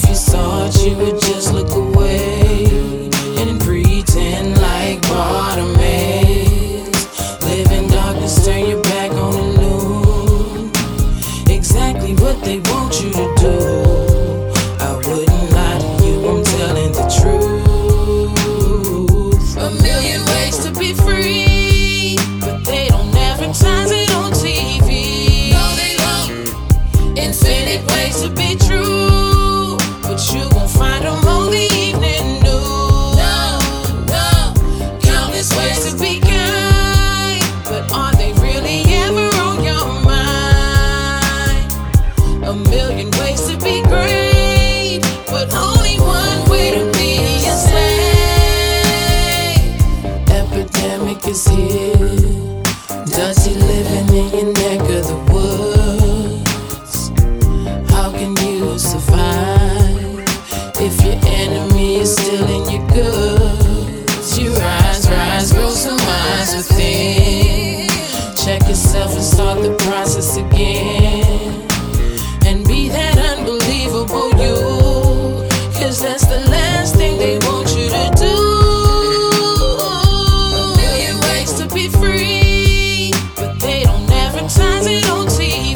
If you thought you would just look away and pretend like in darkness, turn your back on the. Exactly what they want you to do. A million ways to be great, but only one way to be a slave. Epidemic is here, dirty living in Sometimes it don't seem